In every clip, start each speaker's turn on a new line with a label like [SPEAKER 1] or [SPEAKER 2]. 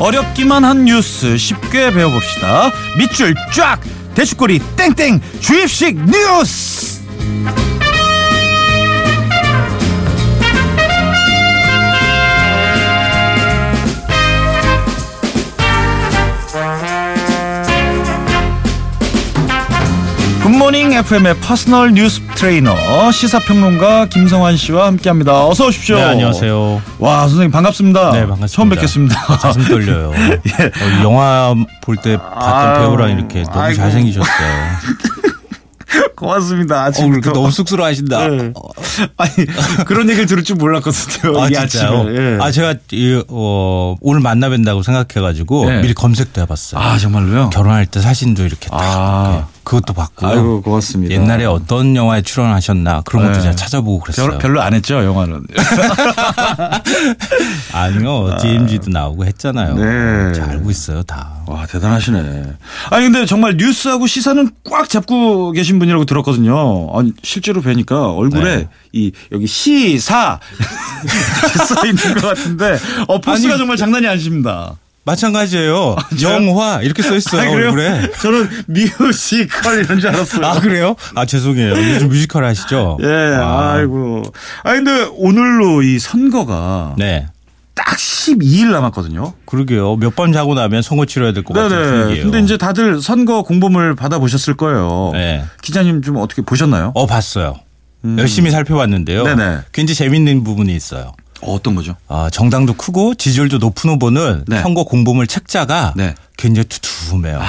[SPEAKER 1] 어렵기만 한 뉴스 쉽게 배워봅시다. 밑줄 쫙 돼지꼬리 땡땡 주입식 뉴스. 굿모닝 FM의 personal 뉴스 트레이너 시사평론가 김성환 씨와 함께합니다. 어서 오십시오.
[SPEAKER 2] 네, 안녕하세요.
[SPEAKER 1] 와 선생님 반갑습니다.
[SPEAKER 2] 네, 반갑습니다.
[SPEAKER 1] 처음 뵙겠습니다.
[SPEAKER 2] 가슴 떨려요.
[SPEAKER 1] 예.
[SPEAKER 2] 어, 영화 볼 때 봤던
[SPEAKER 1] 아유,
[SPEAKER 2] 배우랑 이렇게 너무
[SPEAKER 1] 아이고.
[SPEAKER 2] 잘생기셨어요.
[SPEAKER 1] 고맙습니다.
[SPEAKER 2] 어,
[SPEAKER 1] 아침부터.
[SPEAKER 2] 그렇게 너무 쑥스러워하신다.
[SPEAKER 1] 네. 아니 그런 얘기를 들을 줄 몰랐거든요.
[SPEAKER 2] 아,
[SPEAKER 1] 이
[SPEAKER 2] 진짜요?
[SPEAKER 1] 예.
[SPEAKER 2] 아, 제가 이, 어, 오늘 만나 뵌다고 생각해가지고
[SPEAKER 1] 네.
[SPEAKER 2] 미리 검색도 해봤어요.
[SPEAKER 1] 아 정말로요?
[SPEAKER 2] 결혼할 때 사진도 이렇게 딱
[SPEAKER 1] 아.
[SPEAKER 2] 이렇게 그것도 봤고요.
[SPEAKER 1] 아이고 고맙습니다.
[SPEAKER 2] 옛날에 어떤 영화에 출연하셨나 그런 것도
[SPEAKER 1] 네.
[SPEAKER 2] 제가 찾아보고 그랬어요.
[SPEAKER 1] 별로, 별로 안 했죠 영화는.
[SPEAKER 2] 아니요. DMZ도 나오고 했잖아요.
[SPEAKER 1] 네.
[SPEAKER 2] 잘 알고 있어요, 다.
[SPEAKER 1] 와 대단하시네. 아니 근데 정말 뉴스하고 시사는 꽉 잡고 계신 분이라고 들었거든요. 아니 실제로 뵈니까 얼굴에
[SPEAKER 2] 네.
[SPEAKER 1] 이 여기 시사 써 있는 것 같은데 어 force가
[SPEAKER 2] 아니,
[SPEAKER 1] 정말 장난이 아니십니다.
[SPEAKER 2] 마찬가지예요. 영화 이렇게 써 있어요,
[SPEAKER 1] 아, 그래요?
[SPEAKER 2] 얼굴에.
[SPEAKER 1] 저는 뮤지컬 이런 줄 알았어요.
[SPEAKER 2] 아 그래요? 아 죄송해요. 요즘 뮤지컬 하시죠?
[SPEAKER 1] 예,
[SPEAKER 2] 아,
[SPEAKER 1] 아이고. 아 근데 오늘로 이 선거가
[SPEAKER 2] 네.
[SPEAKER 1] 딱 12일 남았거든요.
[SPEAKER 2] 그러게요. 몇 번 자고 나면 선거 치러야 될 것 같은. 분위기예요.
[SPEAKER 1] 근데 이제 다들 선거 공보물 받아보셨을 거예요.
[SPEAKER 2] 네.
[SPEAKER 1] 기자님 좀 어떻게 보셨나요?
[SPEAKER 2] 어 봤어요. 열심히 살펴봤는데요.
[SPEAKER 1] 음. 네네.
[SPEAKER 2] 굉장히 재밌는 부분이 있어요.
[SPEAKER 1] 어떤 거죠?
[SPEAKER 2] 아, 정당도 크고 지지율도 높은 후보는
[SPEAKER 1] 네.
[SPEAKER 2] 선거 공범을 책자가
[SPEAKER 1] 네.
[SPEAKER 2] 굉장히 두툼해요.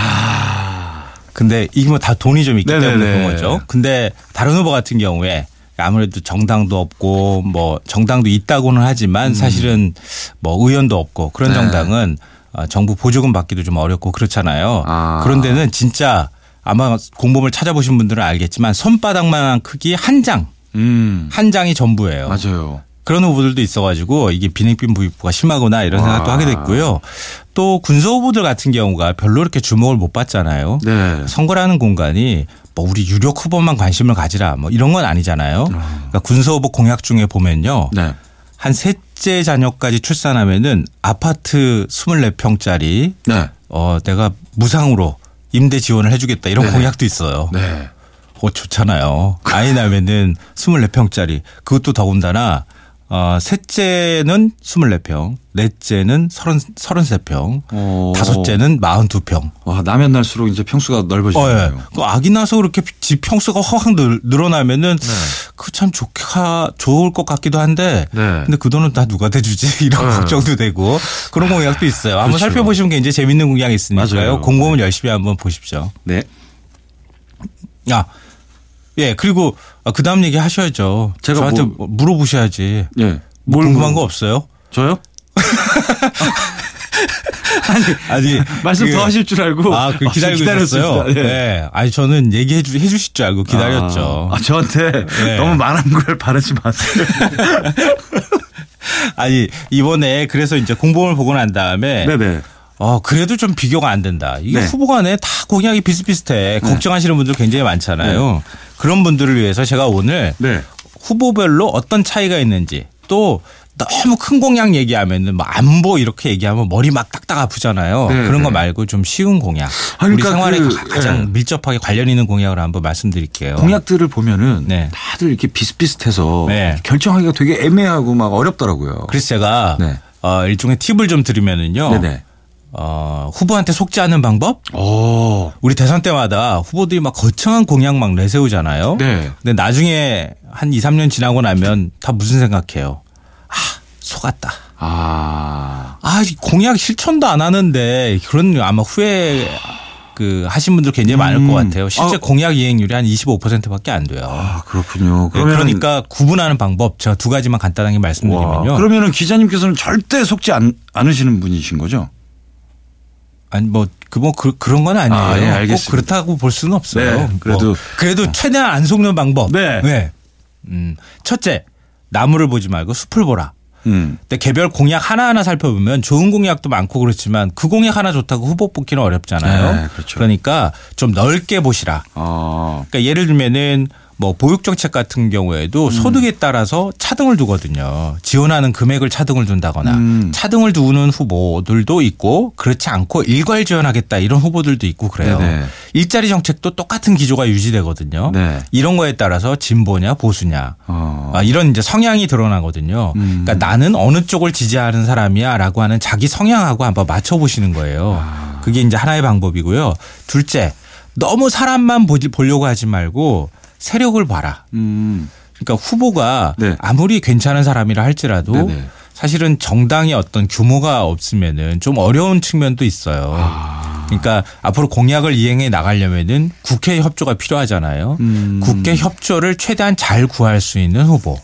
[SPEAKER 2] 근데 이게 뭐 다 돈이 좀 있기
[SPEAKER 1] 네네네.
[SPEAKER 2] 때문에 그런 거죠. 근데 다른 후보 같은 경우에 아무래도 정당도 없고 뭐 정당도 있다고는 하지만 사실은 뭐 의원도 없고 그런
[SPEAKER 1] 음. 네.
[SPEAKER 2] 정당은 어, 정부 보조금 받기도 좀 어렵고 그렇잖아요.
[SPEAKER 1] 아.
[SPEAKER 2] 그런 데는 진짜 아마 공범을 찾아보신 분들은 알겠지만 손바닥만한 크기 한 장,
[SPEAKER 1] 음.
[SPEAKER 2] 한 장이 전부예요.
[SPEAKER 1] 맞아요.
[SPEAKER 2] 그런 후보들도 있어가지고 이게 비냉빈 부익부가 심하구나 이런 생각도
[SPEAKER 1] 와.
[SPEAKER 2] 하게 됐고요. 또 군소 후보들 같은 경우가 별로 이렇게 주목을 못 받잖아요.
[SPEAKER 1] 네.
[SPEAKER 2] 선거라는 공간이 뭐 우리 유력 후보만 관심을 가지라 뭐 이런 건 아니잖아요. 그러니까 군소 후보 공약 중에 보면요.
[SPEAKER 1] 네.
[SPEAKER 2] 한 셋째 자녀까지 출산하면은 아파트 24평짜리
[SPEAKER 1] 네.
[SPEAKER 2] 어 내가 무상으로 임대 지원을 해주겠다 이런
[SPEAKER 1] 네.
[SPEAKER 2] 공약도 있어요.
[SPEAKER 1] 네.
[SPEAKER 2] 어, 좋잖아요. 아이 낳으면은 24평짜리. 그것도 더군다나, 어, 셋째는 24평, 넷째는 30, 33평,
[SPEAKER 1] 어.
[SPEAKER 2] 다섯째는 42평.
[SPEAKER 1] 와, 나면 날수록 이제 평수가
[SPEAKER 2] 어, 예.
[SPEAKER 1] 넓어지네요.
[SPEAKER 2] 그 아기 나서 그렇게 집 평수가 확 늘- 늘어나면은 그참 좋가, 좋을 것 같기도 한데
[SPEAKER 1] 네.
[SPEAKER 2] 근데 그 돈은 다 누가 대주지 이런
[SPEAKER 1] 네.
[SPEAKER 2] 걱정도 되고 그런 공약도 있어요. 한번
[SPEAKER 1] 그렇죠.
[SPEAKER 2] 살펴보시면 굉장히 재밌는 공약이 있으니까요.
[SPEAKER 1] 맞아요.
[SPEAKER 2] 공부는 열심히 한번 보십시오.
[SPEAKER 1] 네.
[SPEAKER 2] 야, 예, 그리고 그 다음 얘기 하셔야죠.
[SPEAKER 1] 제가
[SPEAKER 2] 저한테
[SPEAKER 1] 뭐-
[SPEAKER 2] 물어보셔야지.
[SPEAKER 1] 네.
[SPEAKER 2] 뭐 궁금한
[SPEAKER 1] 물어보-
[SPEAKER 2] 거 없어요?
[SPEAKER 1] 저요?
[SPEAKER 2] 아니,
[SPEAKER 1] 말씀
[SPEAKER 2] 그-
[SPEAKER 1] 더 하실 줄 알고.
[SPEAKER 2] 아, 그
[SPEAKER 1] 아,
[SPEAKER 2] 기다리고
[SPEAKER 1] 기다렸습니다.
[SPEAKER 2] 있었어요.
[SPEAKER 1] 네.
[SPEAKER 2] 네. 아니, 저는 얘기해 주, 해 주실 줄 알고 기다렸죠.
[SPEAKER 1] 아, 아, 저한테
[SPEAKER 2] 네.
[SPEAKER 1] 너무 많은 걸 바라지 마세요.
[SPEAKER 2] 아니, 이번에 그래서 이제 공범을 보고 난 다음에
[SPEAKER 1] 네네.
[SPEAKER 2] 어, 그래도 좀 비교가 안 된다. 이게
[SPEAKER 1] 네.
[SPEAKER 2] 후보 간에 다 공약이 비슷비슷해. 걱정하시는 분들 굉장히 많잖아요. 그런 분들을 위해서 제가 오늘
[SPEAKER 1] 네.
[SPEAKER 2] 후보별로 어떤 차이가 있는지 또 너무 큰 공약 얘기하면은 뭐 안보 이렇게 얘기하면 머리 막 딱딱 아프잖아요.
[SPEAKER 1] 네,
[SPEAKER 2] 그런 거
[SPEAKER 1] 네.
[SPEAKER 2] 말고 좀 쉬운 공약.
[SPEAKER 1] 아,
[SPEAKER 2] 우리
[SPEAKER 1] 그러니까
[SPEAKER 2] 생활에
[SPEAKER 1] 그,
[SPEAKER 2] 가장
[SPEAKER 1] 예.
[SPEAKER 2] 밀접하게 관련 있는 공약을 한번 말씀드릴게요.
[SPEAKER 1] 공약들을 보면은
[SPEAKER 2] 네.
[SPEAKER 1] 다들 이렇게 비슷비슷해서
[SPEAKER 2] 네.
[SPEAKER 1] 결정하기가 되게 애매하고 막 어렵더라고요.
[SPEAKER 2] 그래서 제가
[SPEAKER 1] 네.
[SPEAKER 2] 어, 일종의 팁을 좀 드리면은요.
[SPEAKER 1] 네네.
[SPEAKER 2] 어, 후보한테 속지 않는 방법?
[SPEAKER 1] 오.
[SPEAKER 2] 우리 대선 때마다 후보들이 막 거창한 공약 막 내세우잖아요.
[SPEAKER 1] 네.
[SPEAKER 2] 근데 나중에 한 2, 3년 지나고 나면 다 무슨 생각해요? 아, 속았다.
[SPEAKER 1] 아.
[SPEAKER 2] 아, 이 공약 실천도 안 하는데 그런 아마 후회 그 하신 분들 굉장히 많을
[SPEAKER 1] 음.
[SPEAKER 2] 것 같아요. 실제
[SPEAKER 1] 아.
[SPEAKER 2] 공약 이행률이 한 25%밖에 안 돼요.
[SPEAKER 1] 아, 그렇군요.
[SPEAKER 2] 네,
[SPEAKER 1] 그러면
[SPEAKER 2] 그러니까 구분하는 방법 제가 두 가지만 간단하게
[SPEAKER 1] 와,
[SPEAKER 2] 말씀드리면요.
[SPEAKER 1] 그러면은 기자님께서는 절대 속지 않, 않으시는 분이신 거죠?
[SPEAKER 2] 아니 뭐그 뭐 그, 런건 아니에요.
[SPEAKER 1] 아, 예,
[SPEAKER 2] 꼭
[SPEAKER 1] 알겠습니다.
[SPEAKER 2] 그렇다고 볼 수는 없어요.
[SPEAKER 1] 네, 그래도-
[SPEAKER 2] 뭐 그래도 최대한 안 속는 방법.
[SPEAKER 1] 네.
[SPEAKER 2] 음, 첫째 나무를 보지 말고 숲을 보라.
[SPEAKER 1] 음.
[SPEAKER 2] 근데 개별 공약 하나하나 살펴보면 좋은 공약도 많고 그렇지만 그 공약 하나 좋다고 후보 뽑기는 어렵잖아요.
[SPEAKER 1] 네, 그렇죠.
[SPEAKER 2] 러니까 좀 넓게 보시라.
[SPEAKER 1] 아.
[SPEAKER 2] 그러니까 예를 들면은 뭐 보육 정책 같은 경우에도
[SPEAKER 1] 음.
[SPEAKER 2] 소득에 따라서 차등을 두거든요. 지원하는 금액을 차등을 둔다거나
[SPEAKER 1] 음.
[SPEAKER 2] 차등을 두는 후보들도 있고 그렇지 않고 일괄 지원하겠다 이런 후보들도 있고 그래요.
[SPEAKER 1] 네네.
[SPEAKER 2] 일자리 정책도 똑같은 기조가 유지되거든요.
[SPEAKER 1] 네.
[SPEAKER 2] 이런 거에 따라서 진보냐 보수냐
[SPEAKER 1] 어.
[SPEAKER 2] 아, 이런 이제 성향이 드러나거든요.
[SPEAKER 1] 음.
[SPEAKER 2] 그러니까 나는 어느 쪽을 지지하는 사람이야라고 하는 자기 성향하고 한번 맞춰 보시는 거예요.
[SPEAKER 1] 아.
[SPEAKER 2] 그게 이제 하나의 방법이고요. 둘째, 너무 사람만 보지- 보려고 하지 말고 세력을 봐라.
[SPEAKER 1] 음.
[SPEAKER 2] 그러니까 후보가
[SPEAKER 1] 네.
[SPEAKER 2] 아무리 괜찮은 사람이라 할지라도
[SPEAKER 1] 네네.
[SPEAKER 2] 사실은 정당의 어떤 규모가 없으면은 좀 어려운 측면도 있어요.
[SPEAKER 1] 아.
[SPEAKER 2] 그러니까 앞으로 공약을 이행해 나가려면은 국회 협조가 필요하잖아요.
[SPEAKER 1] 음.
[SPEAKER 2] 국회 협조를 최대한 잘 구할 수 있는 후보.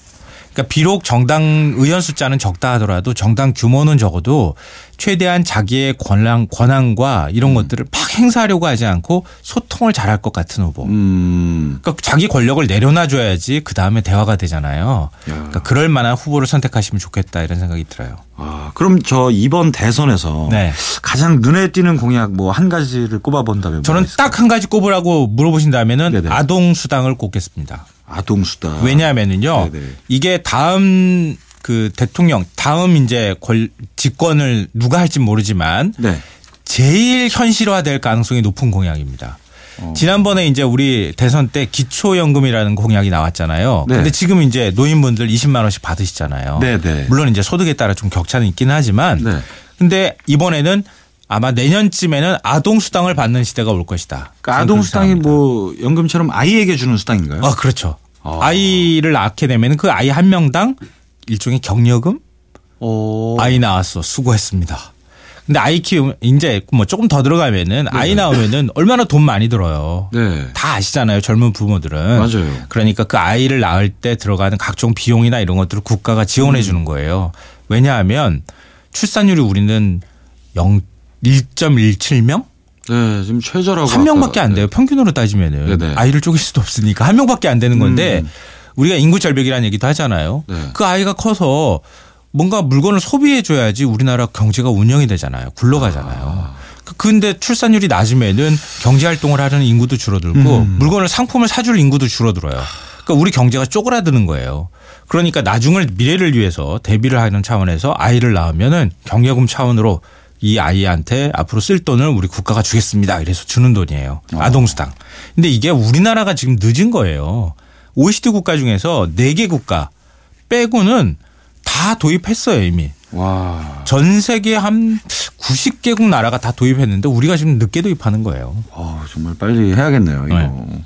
[SPEAKER 2] 그러니까 비록 정당 의원 숫자는 적다 하더라도 정당 규모는 적어도 최대한 자기의 권한, 권한과 이런 것들을 막 행사하려고 하지 않고 소통을 잘할 것 같은 후보.
[SPEAKER 1] 음.
[SPEAKER 2] 그러니까 자기 권력을 내려놔줘야지 그 다음에 대화가 되잖아요. 그러니까 그럴 만한 후보를 선택하시면 좋겠다 이런 생각이 들어요.
[SPEAKER 1] 아, 그럼 저 이번 대선에서
[SPEAKER 2] 네.
[SPEAKER 1] 가장 눈에 띄는 공약 뭐 한 가지를 꼽아본다면
[SPEAKER 2] 저는? 딱 한 가지 꼽으라고 물어보신다면은. 아동 수당을 꼽겠습니다.
[SPEAKER 1] 아동 수당.
[SPEAKER 2] 왜냐하면은요.
[SPEAKER 1] 네네.
[SPEAKER 2] 이게 다음 그 대통령 다음 이제 권 집권을 누가 할지 모르지만
[SPEAKER 1] 네.
[SPEAKER 2] 제일 현실화될 가능성이 높은 공약입니다.
[SPEAKER 1] 어.
[SPEAKER 2] 지난번에 이제 우리 대선 때 기초연금이라는 공약이 나왔잖아요.
[SPEAKER 1] 네.
[SPEAKER 2] 근데 지금 이제 노인분들 20만 원씩 받으시잖아요.
[SPEAKER 1] 네 네.
[SPEAKER 2] 물론 이제 소득에 따라 좀 격차는 있긴 하지만
[SPEAKER 1] 네.
[SPEAKER 2] 근데 이번에는 아마 내년쯤에는 아동 수당을 받는 시대가 올 것이다.
[SPEAKER 1] 그러니까 아동 수당이 뭐 연금처럼 아이에게 주는 수당인가요?
[SPEAKER 2] 아 그렇죠.
[SPEAKER 1] 아.
[SPEAKER 2] 아이를 낳게 되면 그 아이 한 명당 일종의 격려금
[SPEAKER 1] 어.
[SPEAKER 2] 아이 낳았어 수고했습니다. 근데 아이 키우면 이제 뭐 조금 더 들어가면은 아이 나오면은 얼마나 돈 많이 들어요.
[SPEAKER 1] 네.
[SPEAKER 2] 다 아시잖아요 젊은 부모들은.
[SPEAKER 1] 맞아요.
[SPEAKER 2] 그러니까 그 아이를 낳을 때 들어가는 각종 비용이나 이런 것들을 국가가 지원해 주는 거예요. 왜냐하면 출산율이 우리는 0 1.17명?
[SPEAKER 1] 네, 지금 최저라고
[SPEAKER 2] 한 명밖에 안 돼요. 평균으로 따지면은
[SPEAKER 1] 네네.
[SPEAKER 2] 아이를 쪼갤 수도 없으니까 한 명밖에 안 되는 건데
[SPEAKER 1] 음.
[SPEAKER 2] 우리가 인구 절벽이라는 얘기도 하잖아요.
[SPEAKER 1] 네.
[SPEAKER 2] 그 아이가 커서 뭔가 물건을 소비해 줘야지 우리나라 경제가 운영이 되잖아요. 굴러가잖아요. 그- 근데 출산율이 낮으면은 경제 활동을 하는 인구도 줄어들고
[SPEAKER 1] 음.
[SPEAKER 2] 물건을 상품을 사줄 인구도 줄어들어요. 그러니까 우리 경제가 쪼그라드는 거예요. 그러니까 나중을 미래를 위해서 대비를 하는 차원에서 아이를 낳으면은 경제금 차원으로 이 아이한테 앞으로 쓸 돈을 우리 국가가 주겠습니다. 이래서 주는 돈이에요. 아동수당. 근데 이게 우리나라가 지금 늦은 거예요. OECD 국가 중에서 4개 국가 빼고는 다 도입했어요, 이미.
[SPEAKER 1] 와.
[SPEAKER 2] 전 세계 한 90개국 나라가 다 도입했는데 우리가 지금 늦게 도입하는 거예요.
[SPEAKER 1] 어, 정말 빨리 해야겠네요. 이거.
[SPEAKER 2] 네.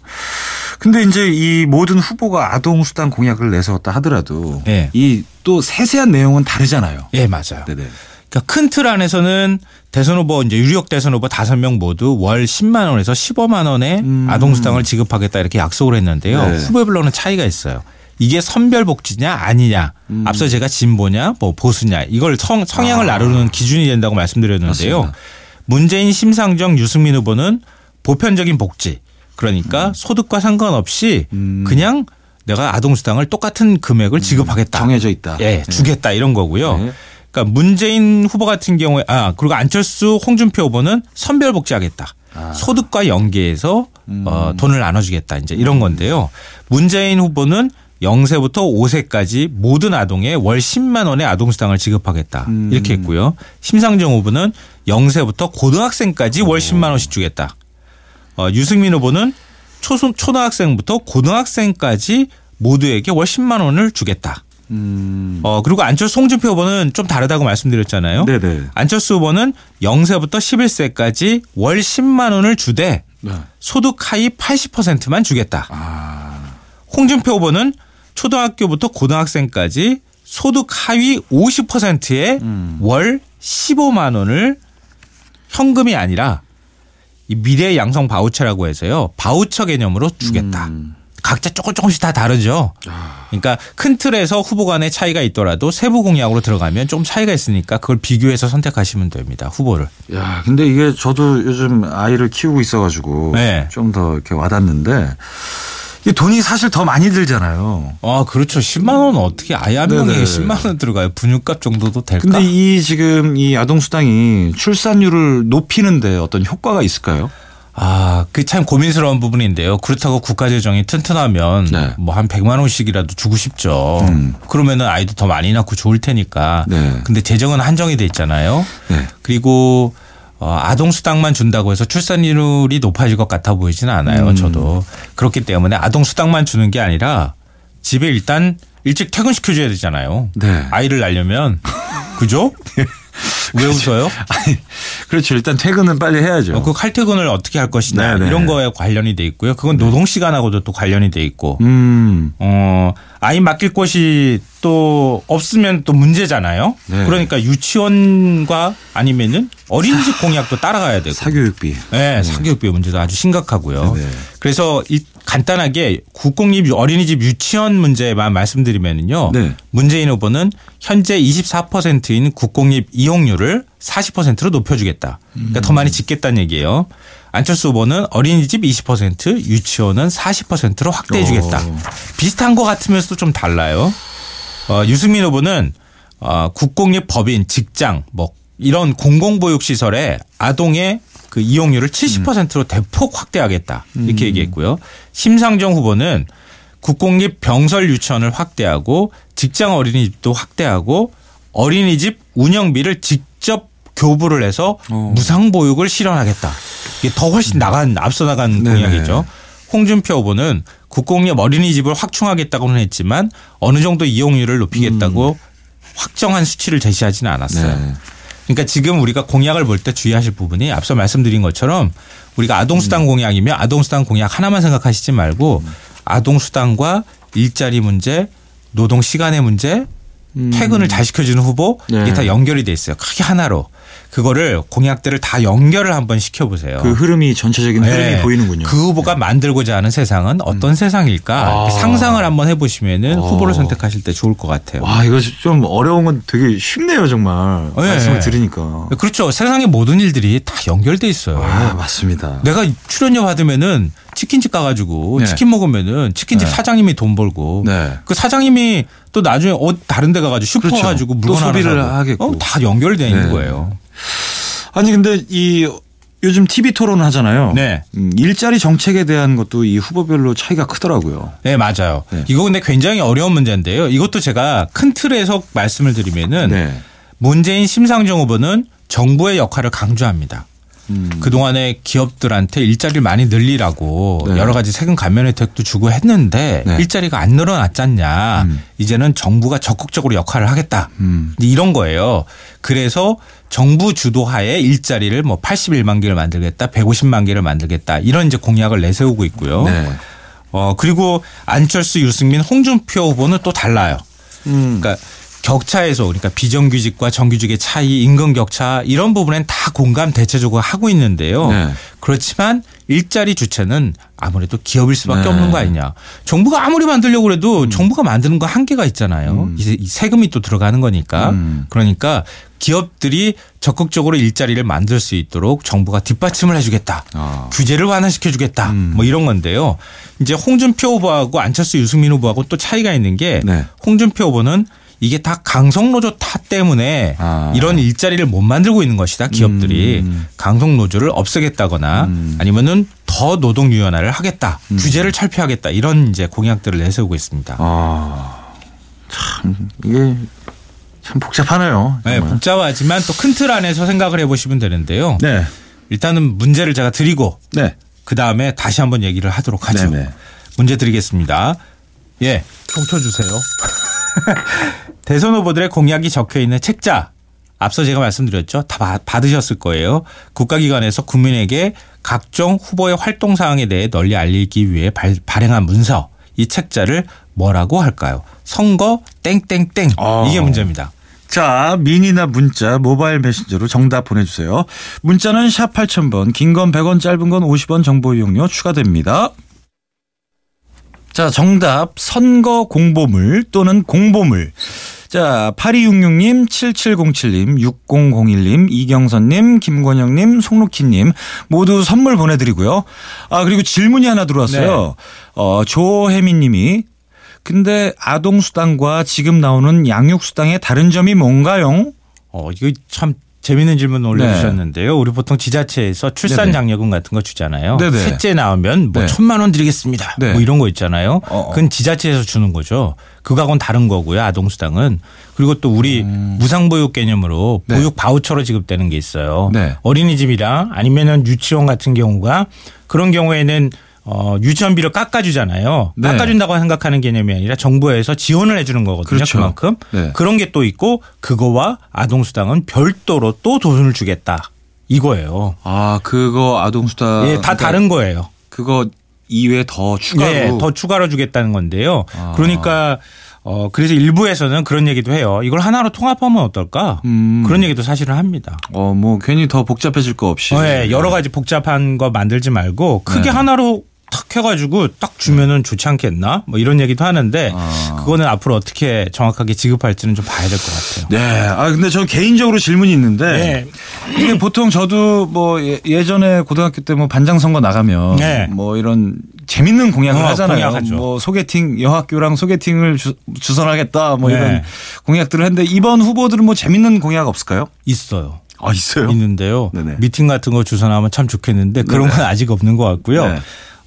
[SPEAKER 1] 근데 이제 이 모든 후보가 아동 수당 공약을 내세웠다 하더라도
[SPEAKER 2] 네.
[SPEAKER 1] 이또 세세한 내용은 다르잖아요.
[SPEAKER 2] 예, 맞아요.
[SPEAKER 1] 네네.
[SPEAKER 2] 그러니까 큰 틀 안에서는 대선 후보 이제 유력 대선 후보 다섯 명 모두 월 10만 원에서 15만 원의
[SPEAKER 1] 음.
[SPEAKER 2] 아동 수당을 지급하겠다 이렇게 약속을 했는데요.
[SPEAKER 1] 네.
[SPEAKER 2] 후보별로는 차이가 있어요. 이게 선별 복지냐 아니냐.
[SPEAKER 1] 음.
[SPEAKER 2] 앞서 제가 진보냐 뭐 보수냐 이걸 성, 성향을
[SPEAKER 1] 아.
[SPEAKER 2] 나누는 기준이 된다고 말씀드렸는데요.
[SPEAKER 1] 맞습니다.
[SPEAKER 2] 문재인 심상정 유승민 후보는 보편적인 복지 그러니까 소득과 상관없이
[SPEAKER 1] 음.
[SPEAKER 2] 그냥 내가 아동 수당을 똑같은 금액을 지급하겠다.
[SPEAKER 1] 정해져 있다.
[SPEAKER 2] 예, 주겠다 이런 거고요.
[SPEAKER 1] 네.
[SPEAKER 2] 그러니까 문재인 후보 같은 경우에 아 그리고 안철수 홍준표 후보는 선별 복지하겠다.
[SPEAKER 1] 아.
[SPEAKER 2] 소득과 연계해서
[SPEAKER 1] 음.
[SPEAKER 2] 어, 돈을 나눠주겠다 이제 이런 건데요. 문재인 후보는 0세부터 5세까지 모든 아동에 월 10만 원의 아동수당을 지급하겠다
[SPEAKER 1] 음.
[SPEAKER 2] 이렇게 했고요. 심상정 후보는 0세부터 고등학생까지 월 10만 원씩 주겠다. 어, 유승민 후보는 초등 초등학생부터 고등학생까지 모두에게 월 10만 원을 주겠다.
[SPEAKER 1] 음.
[SPEAKER 2] 어 그리고 안철수 홍준표 후보는 좀 다르다고 말씀드렸잖아요.
[SPEAKER 1] 네네.
[SPEAKER 2] 안철수 후보는 0세부터 11세까지 월 10만 원을 주되
[SPEAKER 1] 네.
[SPEAKER 2] 소득 하위 80%만 주겠다.
[SPEAKER 1] 아.
[SPEAKER 2] 홍준표 후보는 초등학교부터 고등학생까지 소득 하위 50%의
[SPEAKER 1] 음.
[SPEAKER 2] 월 15만 원을 현금이 아니라 이 미래 양성 바우처라고 해서요. 바우처 개념으로 주겠다.
[SPEAKER 1] 음.
[SPEAKER 2] 각자 조금 조금씩 다 다르죠.
[SPEAKER 1] 아.
[SPEAKER 2] 그러니까 큰 틀에서 후보 간의 차이가 있더라도 세부 공약으로 들어가면 좀 차이가 있으니까 그걸 비교해서 선택하시면 됩니다. 후보를.
[SPEAKER 1] 야, 근데 이게 저도 요즘 아이를 키우고 있어가지고
[SPEAKER 2] 네.
[SPEAKER 1] 좀더 이렇게 와닿는데 이 돈이 사실 더 많이 들잖아요.
[SPEAKER 2] 아, 그렇죠. 10만 원은 어떻게 아이 한 명에
[SPEAKER 1] 네네.
[SPEAKER 2] 10만 원 들어가요. 분유값 정도도 될까?
[SPEAKER 1] 근데 이 지금 이 아동 수당이 출산율을 높이는데 어떤 효과가 있을까요?
[SPEAKER 2] 아, 그 참 고민스러운 부분인데요. 그렇다고 국가 재정이 튼튼하면
[SPEAKER 1] 네.
[SPEAKER 2] 뭐한 100만 원씩이라도 주고 싶죠.
[SPEAKER 1] 음.
[SPEAKER 2] 그러면은 아이도 더 많이 낳고 좋을 테니까.
[SPEAKER 1] 네.
[SPEAKER 2] 근데 재정은 한정이 돼 있잖아요.
[SPEAKER 1] 네.
[SPEAKER 2] 그리고 어, 아동 수당만 준다고 해서 출산율이 높아질 것 같아 보이지는 않아요.
[SPEAKER 1] 음.
[SPEAKER 2] 저도 그렇기 때문에 아동 수당만 주는 게 아니라 집에 일단 일찍 퇴근시켜 줘야 되잖아요.
[SPEAKER 1] 네.
[SPEAKER 2] 아이를 낳으려면 그죠? 왜 웃어요?
[SPEAKER 1] 아니, 그렇죠. 일단 퇴근은 빨리 해야죠.
[SPEAKER 2] 어, 그 칼퇴근을 어떻게 할 것이냐
[SPEAKER 1] 네네.
[SPEAKER 2] 이런 거에 관련이 돼 있고요. 그건 노동 시간하고도 또 관련이 돼 있고,
[SPEAKER 1] 음.
[SPEAKER 2] 어 아이 맡길 곳이 또 없으면 또 문제잖아요.
[SPEAKER 1] 네.
[SPEAKER 2] 그러니까 유치원과 아니면은 어린이집 공약도 따라가야 되고,
[SPEAKER 1] 사교육비.
[SPEAKER 2] 네, 사교육비 문제도 아주 심각하고요.
[SPEAKER 1] 네네.
[SPEAKER 2] 그래서 이 간단하게 국공립 어린이집 유치원 문제만 말씀드리면요.
[SPEAKER 1] 네.
[SPEAKER 2] 문재인 후보는 현재 24%인 국공립 이용률을 40%로 높여주겠다. 그러니까 더 많이 짓겠다는 얘기예요. 안철수 후보는 어린이집 20%, 유치원은 40%로 확대해주겠다.
[SPEAKER 1] 오.
[SPEAKER 2] 비슷한 것 같으면서도 좀 달라요. 어, 유승민 후보는 어, 국공립 법인, 직장, 뭐 이런 공공보육 시설에 아동의 그 이용률을 70%로 대폭 확대하겠다 이렇게 얘기했고요. 심상정 후보는 국공립 병설 유치원을 확대하고 직장 어린이집도 확대하고 어린이집 운영비를 직접 교부를 해서
[SPEAKER 1] 어.
[SPEAKER 2] 무상 보육을 실현하겠다. 이게 더 훨씬 나간 앞서 나간
[SPEAKER 1] 네네.
[SPEAKER 2] 공약이죠. 홍준표 후보는 국공립 어린이집을 확충하겠다고는 했지만 어느 정도 이용률을 높이겠다고 확정한 수치를 제시하지는 않았어요.
[SPEAKER 1] 네.
[SPEAKER 2] 그러니까 지금 우리가 공약을 볼 때 주의하실 부분이 앞서 말씀드린 것처럼 우리가 아동수당 공약이면 아동수당 공약 하나만 생각하시지 말고 아동수당과 일자리 문제, 노동 시간의 문제, 퇴근을 잘 시켜주는 후보 이게
[SPEAKER 1] 네.
[SPEAKER 2] 다 연결이 돼 있어요. 크게 하나로. 그거를 공약들을 다 연결을 한번 시켜보세요.
[SPEAKER 1] 그 흐름이 전체적인 흐름이
[SPEAKER 2] 네.
[SPEAKER 1] 보이는군요.
[SPEAKER 2] 그 후보가 만들고자 하는 세상은 어떤 세상일까
[SPEAKER 1] 아.
[SPEAKER 2] 상상을 한번 해보시면은
[SPEAKER 1] 어.
[SPEAKER 2] 후보를 선택하실 때 좋을 것 같아요.
[SPEAKER 1] 와, 이거 좀 어려운 건 되게 쉽네요, 정말.
[SPEAKER 2] 네.
[SPEAKER 1] 말씀을 들으니까.
[SPEAKER 2] 그렇죠. 세상의 모든 일들이 다 연결돼 있어요.
[SPEAKER 1] 아, 맞습니다.
[SPEAKER 2] 내가 출연료 받으면은 치킨집 가가지고
[SPEAKER 1] 네.
[SPEAKER 2] 치킨 먹으면은 치킨집
[SPEAKER 1] 네.
[SPEAKER 2] 사장님이 돈 벌고
[SPEAKER 1] 네.
[SPEAKER 2] 그 사장님이 또 나중에 어 다른 데 가가지고 슈퍼
[SPEAKER 1] 그렇죠.
[SPEAKER 2] 가지고
[SPEAKER 1] 또
[SPEAKER 2] 물건 하나
[SPEAKER 1] 소비를
[SPEAKER 2] 사고.
[SPEAKER 1] 하겠고.
[SPEAKER 2] 어, 다 연결돼 있는
[SPEAKER 1] 네.
[SPEAKER 2] 거예요.
[SPEAKER 1] 아니, 근데 이 요즘 TV 토론 하잖아요.
[SPEAKER 2] 네.
[SPEAKER 1] 음, 일자리 정책에 대한 것도 이 후보별로 차이가 크더라고요.
[SPEAKER 2] 네 맞아요.
[SPEAKER 1] 네.
[SPEAKER 2] 이거 근데 굉장히 어려운 문제인데요. 이것도 제가 큰 틀에서 말씀을 드리면은
[SPEAKER 1] 네.
[SPEAKER 2] 문재인 심상정 후보는 정부의 역할을 강조합니다.
[SPEAKER 1] 음.
[SPEAKER 2] 그동안에 기업들한테 일자리를 많이 늘리라고
[SPEAKER 1] 네.
[SPEAKER 2] 여러 가지 세금 감면 혜택도 주고 했는데
[SPEAKER 1] 네.
[SPEAKER 2] 일자리가 안 늘어났잖냐.
[SPEAKER 1] 음.
[SPEAKER 2] 이제는 정부가 적극적으로 역할을 하겠다.
[SPEAKER 1] 음.
[SPEAKER 2] 이런 거예요. 그래서 정부 주도하에 일자리를 뭐 81만 개를 만들겠다, 150만 개를 만들겠다 이런 이제 공약을 내세우고 있고요.
[SPEAKER 1] 네.
[SPEAKER 2] 어 그리고 안철수, 유승민, 홍준표 후보는 또 달라요.
[SPEAKER 1] 음.
[SPEAKER 2] 그러니까 격차에서 그러니까 비정규직과 정규직의 차이, 임금 격차 이런 부분엔 다 공감 대체적으로 하고 있는데요.
[SPEAKER 1] 네.
[SPEAKER 2] 그렇지만 일자리 주체는 아무래도 기업일 수밖에
[SPEAKER 1] 네.
[SPEAKER 2] 없는 거 아니냐. 정부가 아무리 만들려고 해도 정부가 만드는 거 한계가 있잖아요. 이이 세금이 또 들어가는 거니까.
[SPEAKER 1] 음.
[SPEAKER 2] 그러니까 기업들이 적극적으로 일자리를 만들 수 있도록 정부가 뒷받침을 해주겠다.
[SPEAKER 1] 아.
[SPEAKER 2] 규제를 완화시켜주겠다.
[SPEAKER 1] 음.
[SPEAKER 2] 뭐 이런 건데요. 이제 홍준표 후보하고 안철수 유승민 후보하고 또 차이가 있는 게
[SPEAKER 1] 네.
[SPEAKER 2] 홍준표 후보는 이게 다 강성노조 탓 때문에
[SPEAKER 1] 아.
[SPEAKER 2] 이런 일자리를 못 만들고 있는 것이다. 기업들이
[SPEAKER 1] 음.
[SPEAKER 2] 강성노조를 없애겠다거나
[SPEAKER 1] 음.
[SPEAKER 2] 아니면은 더 노동 유연화를 하겠다. 규제를 철폐하겠다. 이런 이제 공약들을 내세우고 있습니다.
[SPEAKER 1] 아. 참 이게 참 복잡하네요.
[SPEAKER 2] 네,
[SPEAKER 1] 정말.
[SPEAKER 2] 복잡하지만 또 큰 틀 안에서 생각을 해보시면 되는데요.
[SPEAKER 1] 네.
[SPEAKER 2] 일단은 문제를 제가 드리고
[SPEAKER 1] 네.
[SPEAKER 2] 그 다음에 다시 한번 얘기를 하도록 하죠.
[SPEAKER 1] 네네.
[SPEAKER 2] 문제 드리겠습니다. 예, 펼쳐주세요. 대선 후보들의 공약이 적혀 있는 책자. 앞서 제가 말씀드렸죠. 다 받- 받으셨을 거예요. 국가기관에서 국민에게 각종 후보의 활동 사항에 대해 널리 알리기 위해 발, 발행한 문서. 이 책자를 뭐라고 할까요? 선거 땡땡땡.
[SPEAKER 1] 어.
[SPEAKER 2] 이게 문제입니다.
[SPEAKER 1] 자, 미니나 문자, 모바일 메신저로 정답 보내주세요. 문자는 샵 8000번, 긴 건 100원, 짧은 건 50원 정보 이용료 추가됩니다. 자, 정답, 선거 공보물 또는 공보물. 자, 8266님, 7707님, 6001님, 이경선님, 김권영님, 송록희님 모두 선물 보내드리고요. 아, 그리고 질문이 하나 들어왔어요. 어, 조혜민 님이 근데 아동수당과 지금 나오는 양육수당의 다른 점이 뭔가요?
[SPEAKER 2] 어, 이거 참 재밌는 질문 올려주셨는데요. 우리 보통 지자체에서 출산
[SPEAKER 1] 네네.
[SPEAKER 2] 장려금 같은 거 주잖아요.
[SPEAKER 1] 네네.
[SPEAKER 2] 셋째 나오면 뭐
[SPEAKER 1] 네.
[SPEAKER 2] 천만 원 드리겠습니다.
[SPEAKER 1] 네.
[SPEAKER 2] 뭐 이런 거 있잖아요.
[SPEAKER 1] 어, 어.
[SPEAKER 2] 그건 지자체에서 주는 거죠. 그거하고는 다른 거고요. 아동수당은. 그리고 또 우리 무상보육 개념으로
[SPEAKER 1] 음. 네.
[SPEAKER 2] 보육 바우처로 지급되는 게 있어요.
[SPEAKER 1] 네.
[SPEAKER 2] 어린이집이랑 아니면은 유치원 같은 경우가 그런 경우에는 어, 유치원비를 깎아주잖아요.
[SPEAKER 1] 네.
[SPEAKER 2] 깎아준다고 생각하는 개념이 아니라 정부에서 지원을 해주는 거거든요.
[SPEAKER 1] 그렇죠.
[SPEAKER 2] 만큼
[SPEAKER 1] 네.
[SPEAKER 2] 그런 게 또 있고 그거와 아동수당은 별도로 또 돈을 주겠다. 이거예요.
[SPEAKER 1] 아 그거 아동수당
[SPEAKER 2] 예, 다 다른 거예요.
[SPEAKER 1] 그거 이외에 더 추가로
[SPEAKER 2] 네, 더 추가로 주겠다는 건데요.
[SPEAKER 1] 아.
[SPEAKER 2] 그러니까 어 그래서 일부에서는 그런 얘기도 해요. 이걸 하나로 통합하면 어떨까?
[SPEAKER 1] 음.
[SPEAKER 2] 그런 얘기도 사실은 합니다.
[SPEAKER 1] 어, 뭐 괜히 더 복잡해질 거 없이.
[SPEAKER 2] 네, 여러 가지 복잡한 거 만들지 말고 크게
[SPEAKER 1] 네.
[SPEAKER 2] 하나로 탁 해가지고 딱 주면은 좋지 않겠나? 뭐 이런 얘기도 하는데
[SPEAKER 1] 아.
[SPEAKER 2] 그거는 앞으로 어떻게 정확하게 지급할지는 좀 봐야 될 것 같아요.
[SPEAKER 1] 네. 아 근데 저는 개인적으로 질문이 있는데
[SPEAKER 2] 네.
[SPEAKER 1] 이게 보통 저도 뭐 예- 예전에 고등학교 때 뭐 반장 선거 나가면
[SPEAKER 2] 네.
[SPEAKER 1] 뭐 이런 재밌는 공약을
[SPEAKER 2] 어,
[SPEAKER 1] 하잖아요.
[SPEAKER 2] 공약하죠.
[SPEAKER 1] 뭐 소개팅 여학교랑 소개팅을 주, 주선하겠다 뭐
[SPEAKER 2] 네.
[SPEAKER 1] 이런 공약들을 했는데 이번 후보들은 뭐 재밌는 공약 없을까요?
[SPEAKER 2] 있어요.
[SPEAKER 1] 아 있어요.
[SPEAKER 2] 있는데요.
[SPEAKER 1] 네네.
[SPEAKER 2] 미팅 같은 거 주선하면 참 좋겠는데 그런 건 아직 없는 것 같고요.
[SPEAKER 1] 네.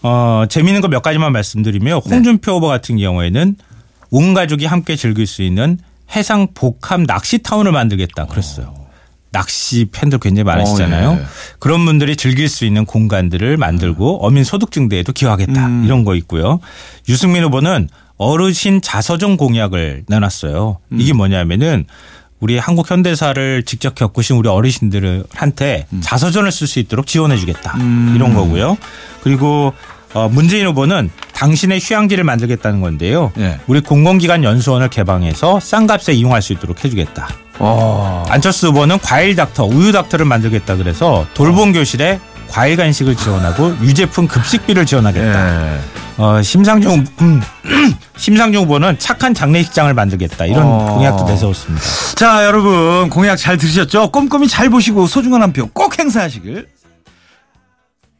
[SPEAKER 2] 어, 재미있는 거 몇 가지만 말씀드리면 홍준표 후보 같은 경우에는 온 가족이 함께 즐길 수 있는 해상 복합 낚시 타운을 만들겠다 그랬어요. 낚시 팬들 굉장히 많으시잖아요.
[SPEAKER 1] 어, 예.
[SPEAKER 2] 그런 분들이 즐길 수 있는 공간들을 만들고 어민 소득 증대에도 기여하겠다
[SPEAKER 1] 음.
[SPEAKER 2] 이런 거 있고요. 유승민 후보는 어르신 자서전 공약을 내놨어요.
[SPEAKER 1] 음.
[SPEAKER 2] 이게 뭐냐면은 우리 한국 현대사를 직접 겪으신 우리 어르신들한테 자서전을 쓸 수 있도록 지원해 주겠다.
[SPEAKER 1] 음.
[SPEAKER 2] 이런 거고요. 그리고 어, 문재인 후보는 당신의 휴양지를 만들겠다는 건데요.
[SPEAKER 1] 예.
[SPEAKER 2] 우리 공공기관 연수원을 개방해서 싼 값에 이용할 수 있도록 해주겠다.
[SPEAKER 1] 어.
[SPEAKER 2] 안철수 후보는 과일 닥터, 우유 닥터를 만들겠다 그래서 돌봄 교실에 과일 간식을 지원하고 유제품 급식비를 지원하겠다.
[SPEAKER 1] 예.
[SPEAKER 2] 어, 심상정 음, 심상정 후보는 착한 장례식장을 만들겠다 이런
[SPEAKER 1] 어.
[SPEAKER 2] 공약도 내세웠습니다.
[SPEAKER 1] 자 여러분 공약 잘 들으셨죠? 꼼꼼히 잘 보시고 소중한 한 표 꼭 행사하시길